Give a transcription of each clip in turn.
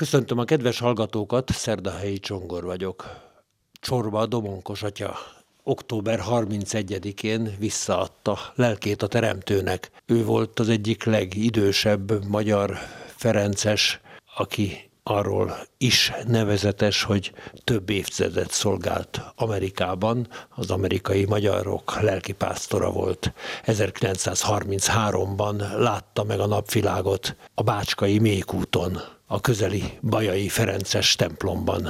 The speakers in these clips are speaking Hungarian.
Köszöntöm a kedves hallgatókat, Szerdahelyi Csongor vagyok. Csorba Domonkos atya október 31-én visszaadta lelkét a teremtőnek. Ő volt az egyik legidősebb magyar ferences, aki arról is nevezetes, hogy több évtizedet szolgált Amerikában, az amerikai magyarok lelkipásztora volt. 1933-ban látta meg a napvilágot a Bácskai Mékúton, a közeli Bajai Ferences templomban.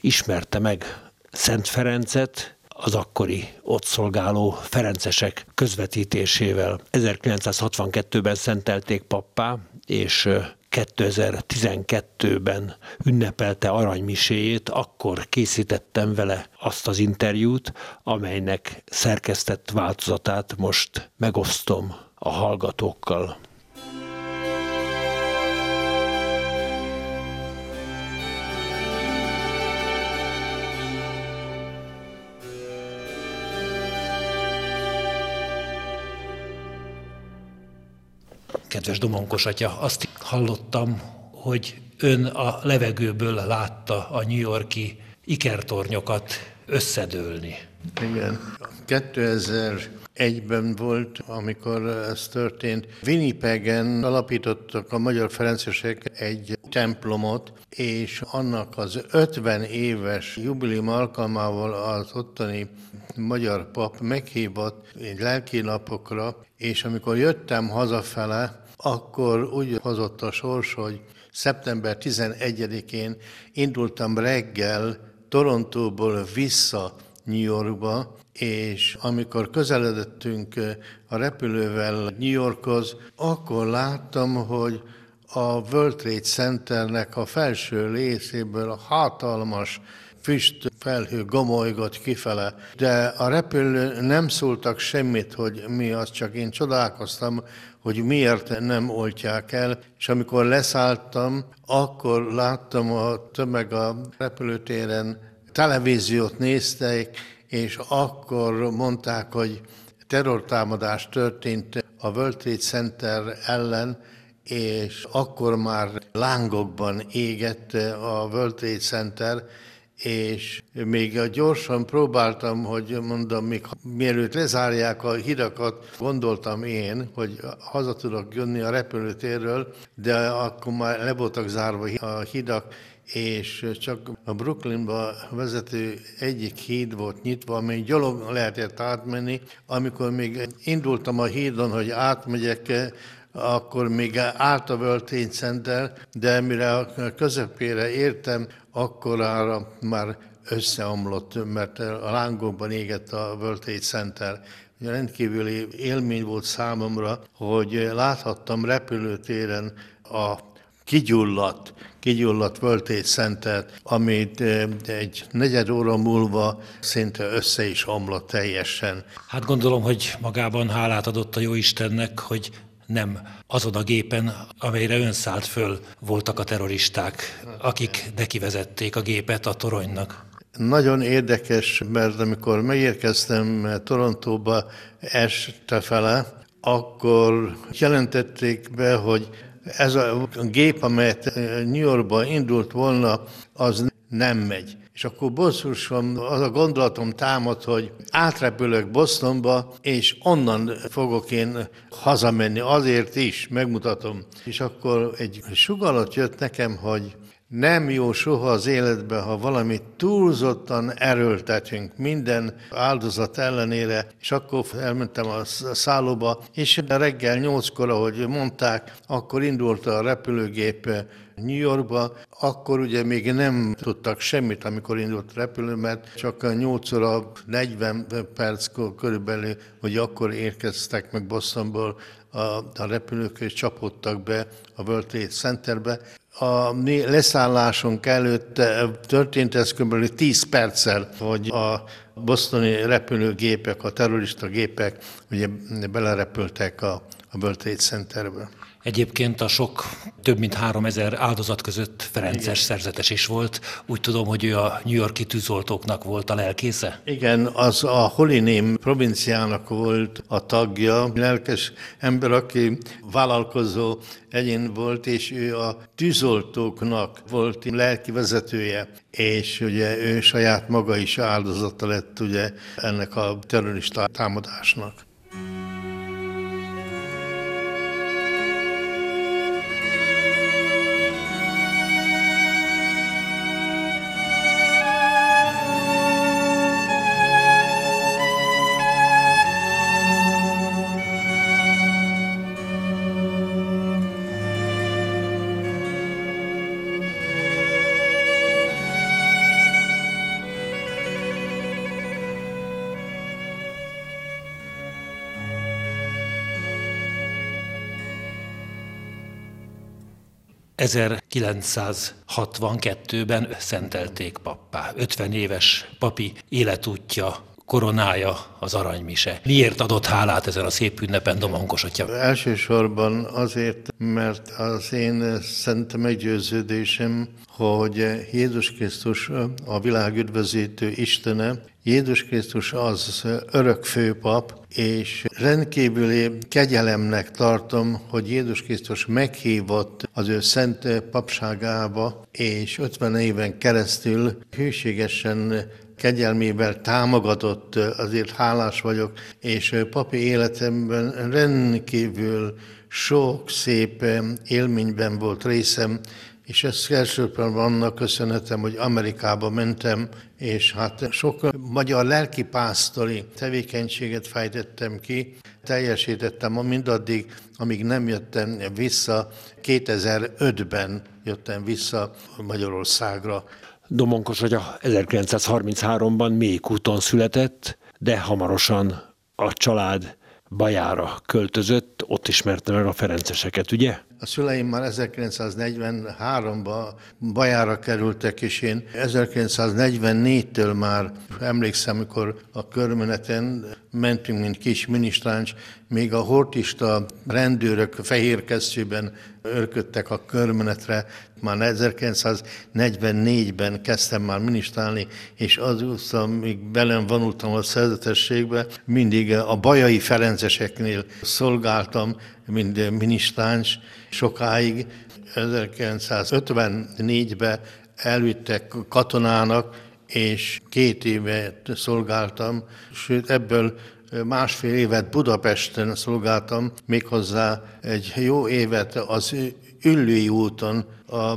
Ismerte meg Szent Ferencet, az akkori ott szolgáló ferencesek közvetítésével. 1962-ben szentelték pappá, és 2012-ben ünnepelte aranymiséjét, akkor készítettem vele azt az interjút, amelynek szerkesztett változatát most megosztom a hallgatókkal. Kedves Domonkos atya, azt hallottam, hogy ön a levegőből látta a New Yorki ikertornyokat összedőlni. Igen. 2001-ben volt, amikor ez történt. Winnipegen alapítottak a magyar ferencesek egy templomot, és annak az 50 éves jubileum alkalmával az ottani magyar pap meghívott egy lelkinapokra, és amikor jöttem hazafele, akkor úgy hozott a sors, hogy szeptember 11-én indultam reggel Torontóból vissza New Yorkba, és amikor közeledettünk a repülővel New Yorkhoz, akkor láttam, hogy a World Trade Centernek a felső részéből a hatalmas füst felhő gomolygott kifele, de a repülő nem szóltak semmit, hogy mi az, csak én csodálkoztam, hogy miért nem oltják el, és amikor leszálltam, akkor láttam a tömeg a repülőtéren, televíziót nézték, és akkor mondták, hogy terrortámadás történt a World Trade Center ellen, és akkor már lángokban égett a World Trade Center, és még gyorsan próbáltam, hogy mondom, még mielőtt lezárják a hidakat, gondoltam én, hogy haza tudok jönni a repülőtérről, de akkor már le voltak zárva a hidak, és csak a Brooklynba vezető egyik híd volt nyitva, amely gyalog lehetett átmenni. Amikor még indultam a hídon, hogy átmegyek, akkor még állt a Trade Center, de mire a közepére értem, akkorára már összeomlott, mert a lángokban égett a World Trade Center. Rendkívüli élmény volt számomra, hogy láthattam repülőtéren a kigyulladt, kigyulladt World Trade amit eh, egy negyed óra múlva szinte össze is omlott teljesen. Hát gondolom, hogy magában hálát adott a Jóistennek, hogy nem azon a gépen, amelyre ön szállt föl, voltak a terroristák, akik nekivezették a gépet a toronynak. Nagyon érdekes, mert amikor megérkeztem Torontóba este fele, akkor jelentették be, hogy ez a gép, amelyet New Yorkba indult volna, az nem megy. És akkor bosszusan az a gondolatom támad, hogy átrepülök Bostonba, és onnan fogok én hazamenni, azért is, megmutatom. És akkor egy sugallat jött nekem, hogy nem jó soha az életben, ha valamit túlzottan erőltetünk minden áldozat ellenére, és akkor elmentem a szállóba, és reggel nyolckor, ahogy mondták, akkor indult a repülőgép New Yorkba, akkor ugye még nem tudtak semmit, amikor indult repülő, mert csak 8 óra 40 perc körülbelül, hogy akkor érkeztek meg Bostonból a, a repülők, és csapódtak be a World Trade Centerbe. A mi leszállásunk előtt történt ez kb. 10 perccel, hogy a bosztoni repülőgépek, a terrorista gépek ugye belerepültek a, a World Trade Centerbe. Egyébként a sok több mint három ezer áldozat között Ferences Igen. szerzetes is volt. Úgy tudom, hogy ő a New Yorki tűzoltóknak volt a lelkésze? Igen, az a Holiném provinciának volt a tagja, lelkes ember, aki vállalkozó egyén volt, és ő a tűzoltóknak volt lelki vezetője, és ugye ő saját maga is áldozata lett ugye ennek a terrorista támadásnak. 1962-ben szentelték pappá. 50 éves papi életútja koronája az aranymise. Miért adott hálát ezen a szép ünnepen Domonkos atya? Elsősorban azért, mert az én szent meggyőződésem, hogy Jézus Krisztus a világ üdvözítő Istene, Jézus Krisztus az örök főpap, és rendkívüli kegyelemnek tartom, hogy Jézus Krisztus meghívott az ő szent papságába, és 50 éven keresztül hűségesen kegyelmével támogatott, azért hálás vagyok, és papi életemben rendkívül sok szép élményben volt részem, és ezt elsősorban annak köszönhetem, hogy Amerikába mentem, és hát sok magyar lelkipásztori tevékenységet fejtettem ki, teljesítettem mindaddig, amíg nem jöttem vissza. 2005-ben jöttem vissza Magyarországra. Domonkos a 1933-ban Mékúton született, de hamarosan a család Bajára költözött, ott ismerte meg a Ferenceseket, ugye? A szüleim már 1943-ban Bajára kerültek, és én 1944-től már emlékszem, amikor a körmeneten mentünk, mint kis minisztráns, még a hortista rendőrök fehér kesztyűben örködtek a körmenetre. Már 1944-ben kezdtem már minisztrálni, és azután, amíg belem vonultam a szerzetességbe, mindig a bajai ferenceseknél szolgáltam, mint minisztráns, sokáig 1954-ben elvittek katonának, és két évet szolgáltam, sőt ebből másfél évet Budapesten szolgáltam, méghozzá egy jó évet az Üllői úton, a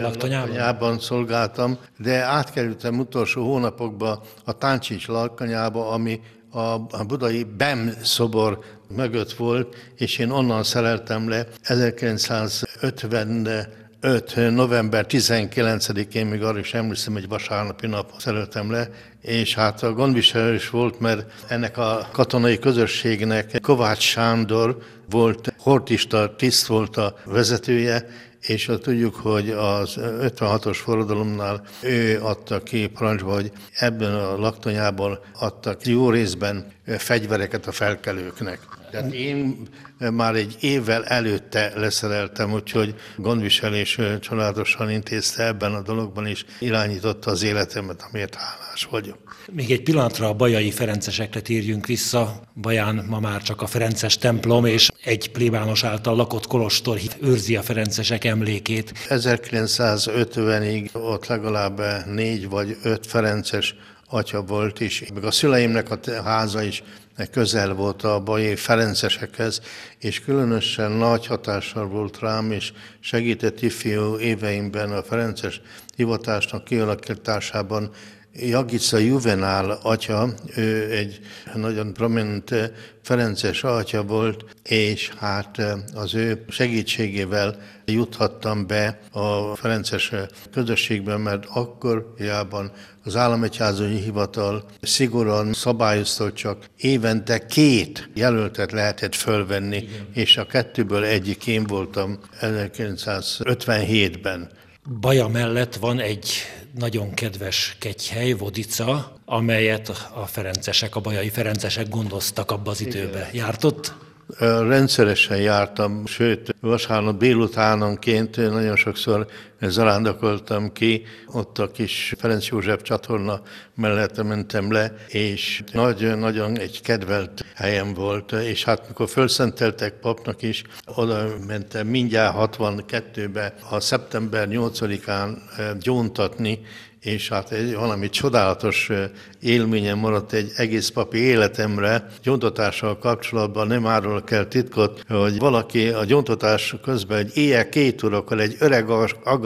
laktanyában? Szolgáltam, de átkerültem utolsó hónapokban a Táncsics lakanyába, ami a budai BEM szobor mögött volt, és én onnan szereltem le 1950 5. november 19-én, még arra is emlékszem, hogy vasárnapi nap szereltem le, és hát a gondviselő volt, mert ennek a katonai közösségnek Kovács Sándor volt, hortista tiszt volt a vezetője, és tudjuk, hogy az 56-os forradalomnál ő adta ki parancsba, hogy ebben a laktanyában adtak jó részben fegyvereket a felkelőknek. Tehát én már egy évvel előtte leszereltem, úgyhogy gondviselés családosan intézte ebben a dologban is, irányította az életemet, amiért hálás vagyok. Még egy pillanatra a bajai ferencesekre térjünk vissza. Baján ma már csak a Ferences templom és egy plébános által lakott kolostor őrzi a ferencesek emlékét. 1950-ig ott legalább négy vagy öt ferences atya volt is, meg a szüleimnek a háza is közel volt a bajé ferencesekhez, és különösen nagy hatással volt rám, és segített ifjú éveimben a ferences hivatásnak kialakításában Jagica Juvenál atya, ő egy nagyon prominent Ferences atya volt, és hát az ő segítségével juthattam be a Ferences közösségben, mert akkor jában az államegyházai hivatal szigorúan szabályozta, hogy csak évente két jelöltet lehetett fölvenni, Igen. és a kettőből egyik én voltam 1957-ben. Baja mellett van egy nagyon kedves kegyhely, Vodica, amelyet a ferencesek, a bajai ferencesek gondoztak abba az időbe. Járt ott? Rendszeresen jártam, sőt, vasárnap délutánonként nagyon sokszor zarándokoltam ki, ott a kis Ferenc József csatorna mellett mentem le, és nagyon-nagyon egy kedvelt helyem volt, és hát mikor felszenteltek papnak is, oda mentem mindjárt 62-be, a szeptember 8-án gyóntatni, és hát egy valami csodálatos élményem maradt egy egész papi életemre. Gyontatással kapcsolatban nem árul kell titkot, hogy valaki a gyontatás közben egy éjjel két órakor egy öreg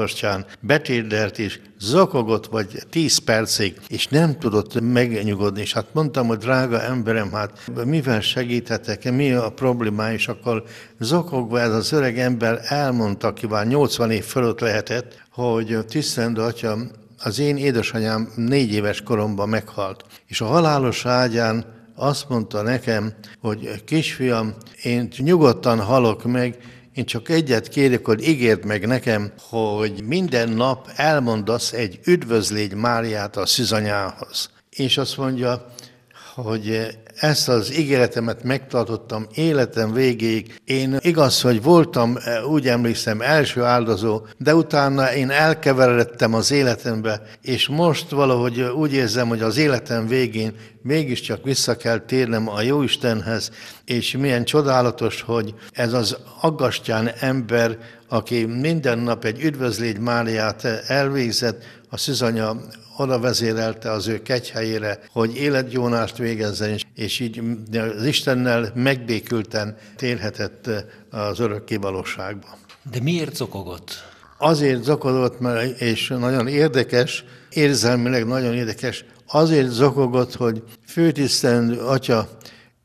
agasztján betérdelt és zokogott vagy tíz percig, és nem tudott megnyugodni. És hát mondtam, hogy drága emberem, hát mivel segíthetek, mi a problémája, és akkor zokogva ez az öreg ember elmondta, akivel 80 év fölött lehetett, hogy tisztendő atya, az én édesanyám négy éves koromban meghalt, és a halálos ágyán azt mondta nekem, hogy kisfiam, én nyugodtan halok meg, én csak egyet kérek, hogy ígérd meg nekem, hogy minden nap elmondasz egy üdvözlégy Máriát a szüzanyához. És azt mondja, hogy ezt az ígéretemet megtartottam életem végéig. Én igaz, hogy voltam, úgy emlékszem, első áldozó, de utána én elkeveredtem az életembe, és most valahogy úgy érzem, hogy az életem végén mégiscsak vissza kell térnem a Jóistenhez, és milyen csodálatos, hogy ez az aggastyán ember, aki minden nap egy üdvözlégy Máriát elvégzett, a szüzanya oda vezérelte az ő kegyhelyére, hogy életgyónást végezzen, és így az Istennel megbékülten térhetett az örökké valóságba. De miért zokogott? Azért zokogott, mert, és nagyon érdekes, érzelmileg nagyon érdekes, azért zokogott, hogy főtisztelendő atya,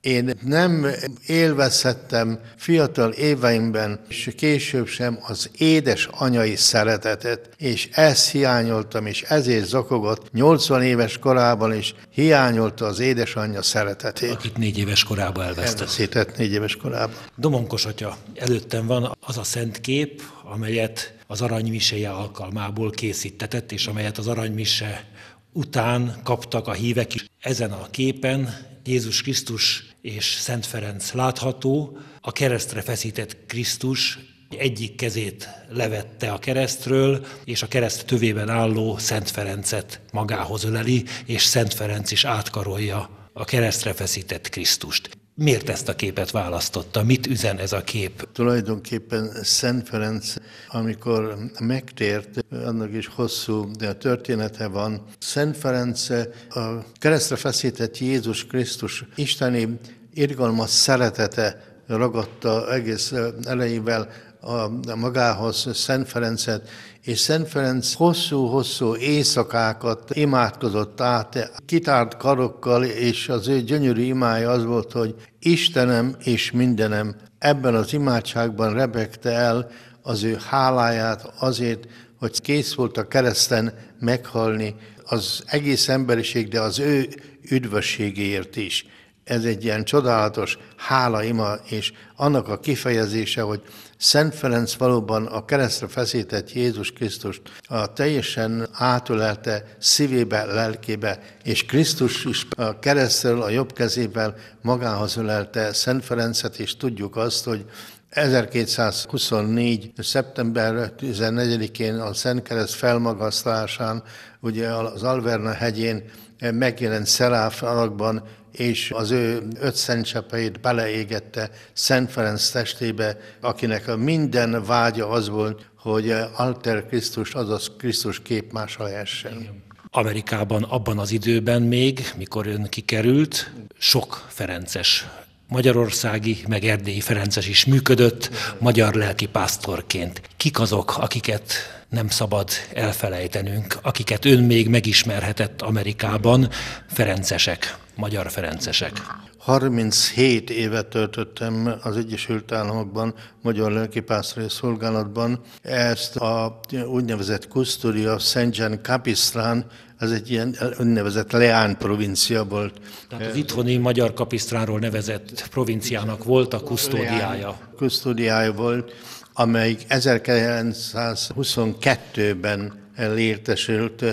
én nem élvezhettem fiatal éveimben, és később sem az édes anyai szeretetet, és ezt hiányoltam, és ezért zakogott 80 éves korában is hiányolta az édesanyja szeretetét. Akit négy éves korában elvesztett. Elveszített négy éves korában. Domonkos atya, előttem van az a szent kép, amelyet az aranymiseje alkalmából készítetett, és amelyet az aranymise után kaptak a hívek is. Ezen a képen Jézus Krisztus és Szent Ferenc látható, a keresztre feszített Krisztus egyik kezét levette a keresztről, és a kereszt tövében álló Szent Ferencet magához öleli, és Szent Ferenc is átkarolja a keresztre feszített Krisztust. Miért ezt a képet választotta? Mit üzen ez a kép? Tulajdonképpen Szent Ferenc, amikor megtért, annak is hosszú története van. Szent Ferenc a keresztre feszített Jézus Krisztus isteni irgalmas szeretete ragadta egész elejével a magához Szent Ferencet, és Szent Ferenc hosszú-hosszú éjszakákat imádkozott át, kitárt karokkal, és az ő gyönyörű imája az volt, hogy Istenem és mindenem ebben az imádságban rebegte el az ő háláját azért, hogy kész volt a kereszten meghalni az egész emberiség, de az ő üdvösségéért is. Ez egy ilyen csodálatos hálaima, és annak a kifejezése, hogy Szent Ferenc valóban a keresztre feszített Jézus Krisztust a teljesen átölelte szívébe, lelkébe, és Krisztus is a keresztről a jobb kezével magához ölelte Szent Ferencet, és tudjuk azt, hogy 1224. szeptember 14-én a Szent Kereszt felmagasztásán, ugye az Alverna hegyén megjelent Szeráf alakban és az ő öt szentcsepeit beleégette Szent Ferenc testébe, akinek a minden vágya az volt, hogy Alter Krisztus, azaz Krisztus képmása lehessen. Amerikában abban az időben még, mikor ön kikerült, sok Ferences magyarországi, meg erdélyi Ferences is működött magyar lelkipásztorként. Kik azok, akiket nem szabad elfelejtenünk, akiket ön még megismerhetett Amerikában, Ferencesek, magyar Ferencesek? 37 évet töltöttem az Egyesült Államokban, magyar lelkipásztori szolgálatban. Ezt a úgynevezett Custodia Szent Jean Capistrán, ez egy ilyen úgynevezett Leán provincia volt. Tehát az itthoni magyar kapisztránról nevezett provinciának volt a kusztódiája. Kusztódiája volt, amelyik 1922-ben elértesült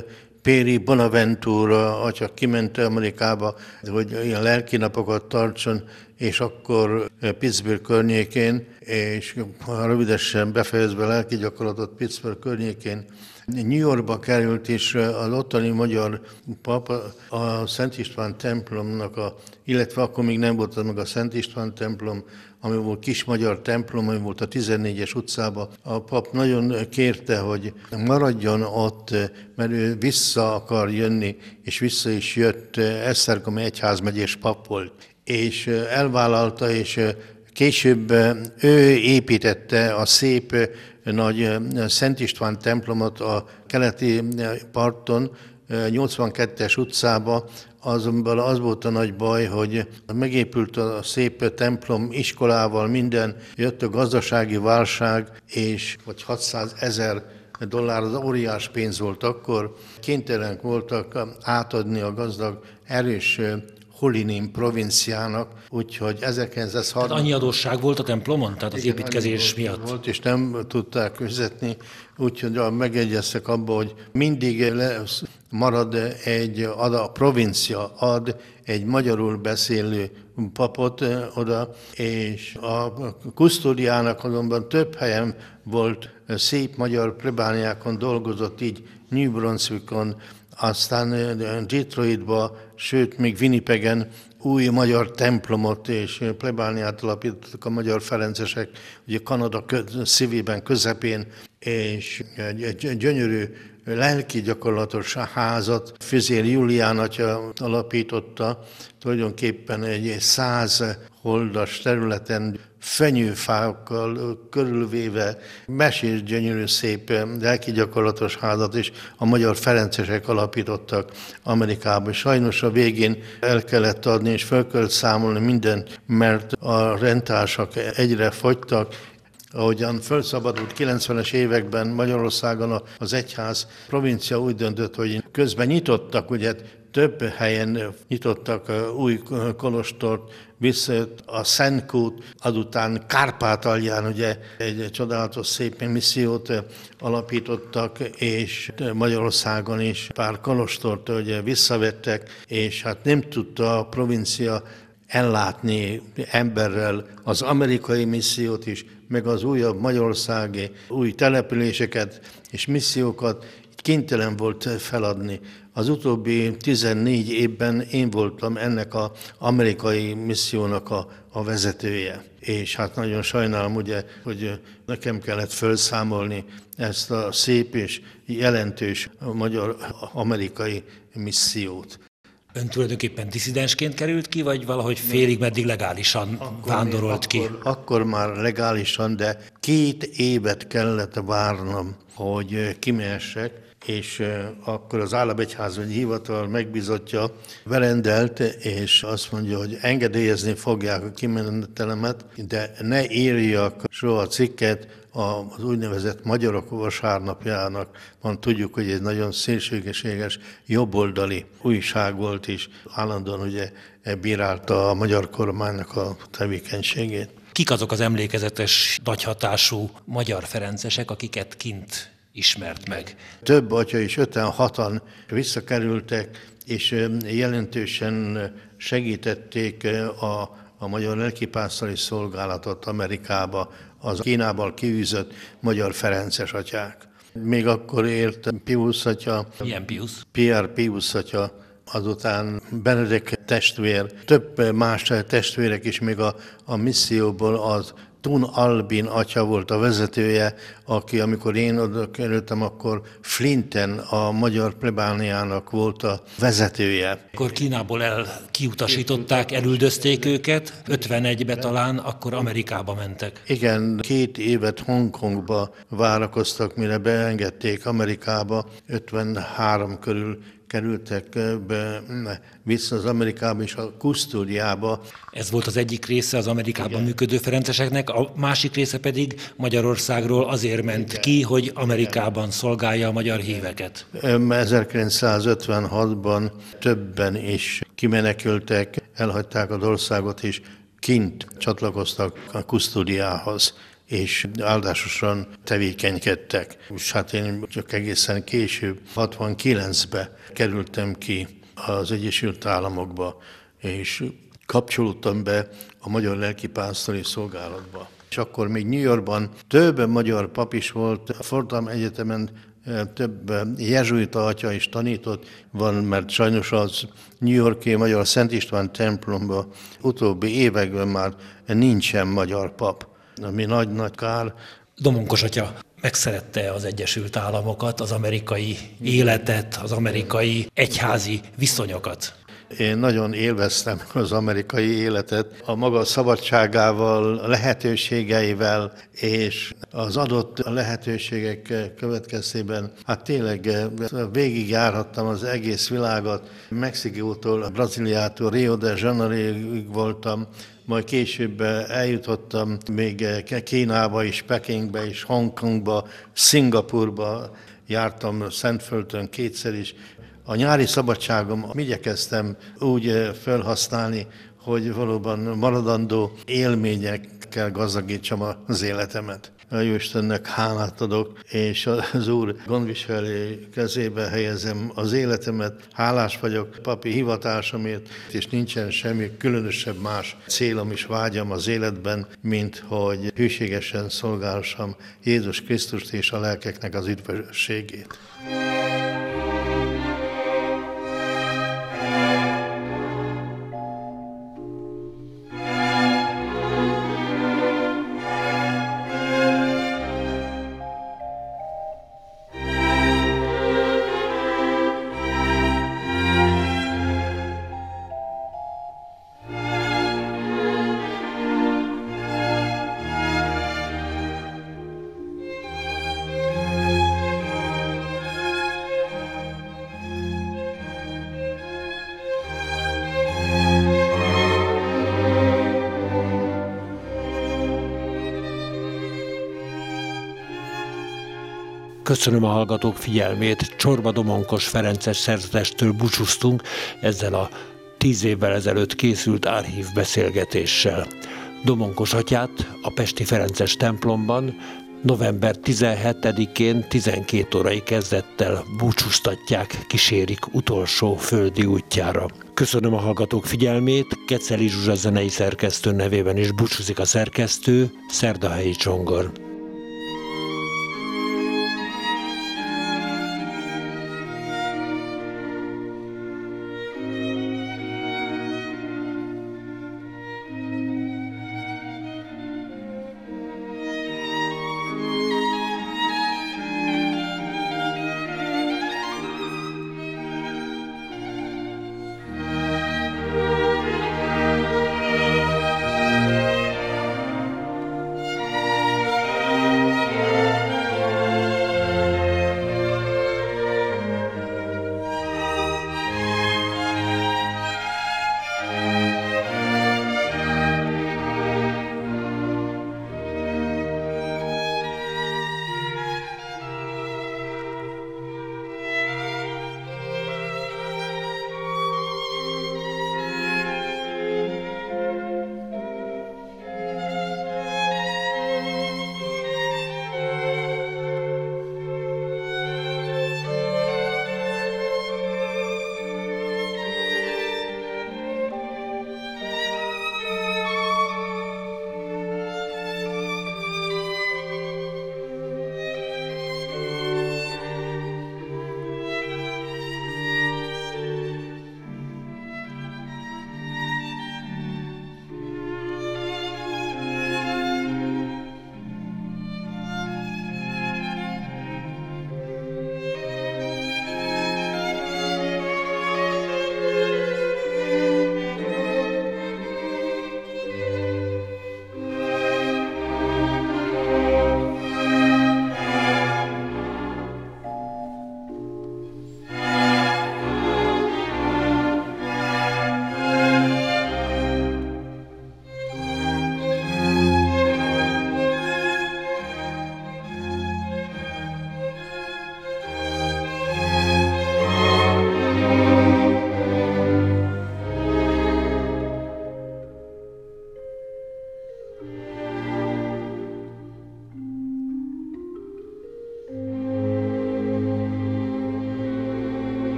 Péri Bonaventura, atya kiment Amerikába, hogy ilyen lelki napokat tartson, és akkor Pittsburgh környékén, és rövidesen befejezve lelki gyakorlatot Pittsburgh környékén New Yorkba került, és az ottani magyar pap a Szent István templomnak, a, illetve akkor még nem volt meg a Szent István templom, ami volt kis magyar templom, ami volt a 14-es utcában. A pap nagyon kérte, hogy maradjon ott, mert ő vissza akar jönni, és vissza is jött. Esztergom egyházmegyés pap volt, és elvállalta, és Később ő építette a szép nagy Szent István templomot a keleti parton, 82-es utcába, azonban az volt a nagy baj, hogy megépült a szép templom iskolával, minden, jött a gazdasági válság, és vagy 600 ezer dollár, az óriás pénz volt akkor, kénytelenek voltak átadni a gazdag, erős Hulinin provinciának, úgyhogy 1930... Tehát annyi adósság volt a templomon, tehát az építkezés miatt? Volt, és nem tudták fizetni, úgyhogy megegyeztek abba, hogy mindig marad egy, ad a provincia ad egy magyarul beszélő papot oda, és a kusztódiának azonban több helyen volt szép magyar plebániákon dolgozott, így New Brunswickon, aztán Detroitba, sőt, még Winnipegen új magyar templomot és plebániát alapítottak a magyar ferencesek, ugye Kanada szívében, közepén, és egy gyönyörű lelki gyakorlatos házat. Füzér Julián atya alapította, tulajdonképpen egy száz holdas területen fenyőfákkal körülvéve. Mesés gyönyörű szép lelki gyakorlatos házat is. A magyar ferencesek alapítottak Amerikában. Sajnos a végén el kellett adni és fel kellett számolni mindent, mert a rendtársak egyre fogytak, Ahogyan felszabadult 90-es években Magyarországon az egyház provincia úgy döntött, hogy közben nyitottak, ugye több helyen nyitottak új kolostort, visszajött a Szentkút, azután Kárpátalján ugye egy csodálatos szép missziót alapítottak, és Magyarországon is pár kolostort ugye visszavettek, és hát nem tudta a provincia ellátni emberrel az amerikai missziót is, meg az újabb magyarországi új településeket és missziókat kénytelen volt feladni. Az utóbbi 14 évben én voltam ennek az amerikai missziónak a, a vezetője. És hát nagyon sajnálom, ugye, hogy nekem kellett felszámolni ezt a szép és jelentős magyar-amerikai missziót. Ön tulajdonképpen diszidensként került ki, vagy valahogy félig meddig legálisan akkor vándorolt ki? Akkor, akkor már legálisan, de két évet kellett várnom, hogy kimehessek, és akkor az államegyházmegyi hivatal megbizotja verendelt, és azt mondja, hogy engedélyezni fogják a kimenetelemet, de ne írjak soha cikket az úgynevezett Magyarok Vasárnapjának. Van, tudjuk, hogy egy nagyon szélségeséges jobboldali újság volt, és állandóan ugye bírálta a magyar kormánynak a tevékenységét. Kik azok az emlékezetes, nagyhatású magyar ferencesek, akiket kint ismert meg. Több atya is, 56-an visszakerültek, és jelentősen segítették a, a magyar lelkipásztori szolgálatot Amerikába, az Kínából kiűzött magyar Ferences atyák. Még akkor élt Pius atya. Milyen Pius? Pierre Pius atya, azután Benedek testvér, több más testvérek is még a, a misszióból az Tun Albin atya volt a vezetője, aki amikor én oda kerültem, akkor Flinten a magyar plebániának volt a vezetője. Akkor Kínából el kiutasították, elüldözték őket, 51-be talán, akkor Amerikába mentek. Igen, két évet Hongkongba várakoztak, mire beengedték Amerikába, 53 körül kerültek be, vissza az Amerikába és a kusztódiába. Ez volt az egyik része az Amerikában Igen. működő ferenceseknek, a másik része pedig Magyarországról azért ment Igen. ki, hogy Amerikában Igen. szolgálja a magyar híveket. 1956-ban többen is kimenekültek, elhagyták az országot, és kint csatlakoztak a kusztódiához és áldásosan tevékenykedtek. És hát én csak egészen később, 69-ben kerültem ki az Egyesült Államokba, és kapcsolódtam be a Magyar Lelkipásztori Szolgálatba. És akkor még New Yorkban több magyar pap is volt, a Fordham Egyetemen több jezsuita atya is tanított, van, mert sajnos az New Yorki Magyar Szent István templomban utóbbi években már nincsen magyar pap, ami nagy-nagy kár. Domonkos atya megszerette az Egyesült Államokat, az amerikai életet, az amerikai egyházi viszonyokat. Én nagyon élveztem az amerikai életet a maga szabadságával, a lehetőségeivel, és az adott lehetőségek következtében, hát tényleg végigjárhattam az egész világot, Mexikótól, Brazíliától, Rio de Janeiroig voltam, majd később eljutottam még Kínába is, Pekingbe is, Hongkongba, Szingapurba, jártam Szentföldön kétszer is, a nyári szabadságom igyekeztem úgy eh, felhasználni, hogy valóban maradandó élményekkel gazdagítsam az életemet. A Jóistennek hálát adok, és az Úr gondviselő kezébe helyezem az életemet. Hálás vagyok papi hivatásomért, és nincsen semmi különösebb más célom és vágyam az életben, mint hogy hűségesen szolgálsam Jézus Krisztust és a lelkeknek az üdvösségét. Köszönöm a hallgatók figyelmét. Csorba Domonkos Ferences szerzetestől búcsúztunk ezzel a tíz évvel ezelőtt készült árhív beszélgetéssel. Domonkos atyát a Pesti Ferences templomban november 17-én 12 órai kezdettel búcsúztatják, kísérik utolsó földi útjára. Köszönöm a hallgatók figyelmét, Keceli Zsuzsa zenei szerkesztő nevében is búcsúzik a szerkesztő, Szerdahelyi Csongor.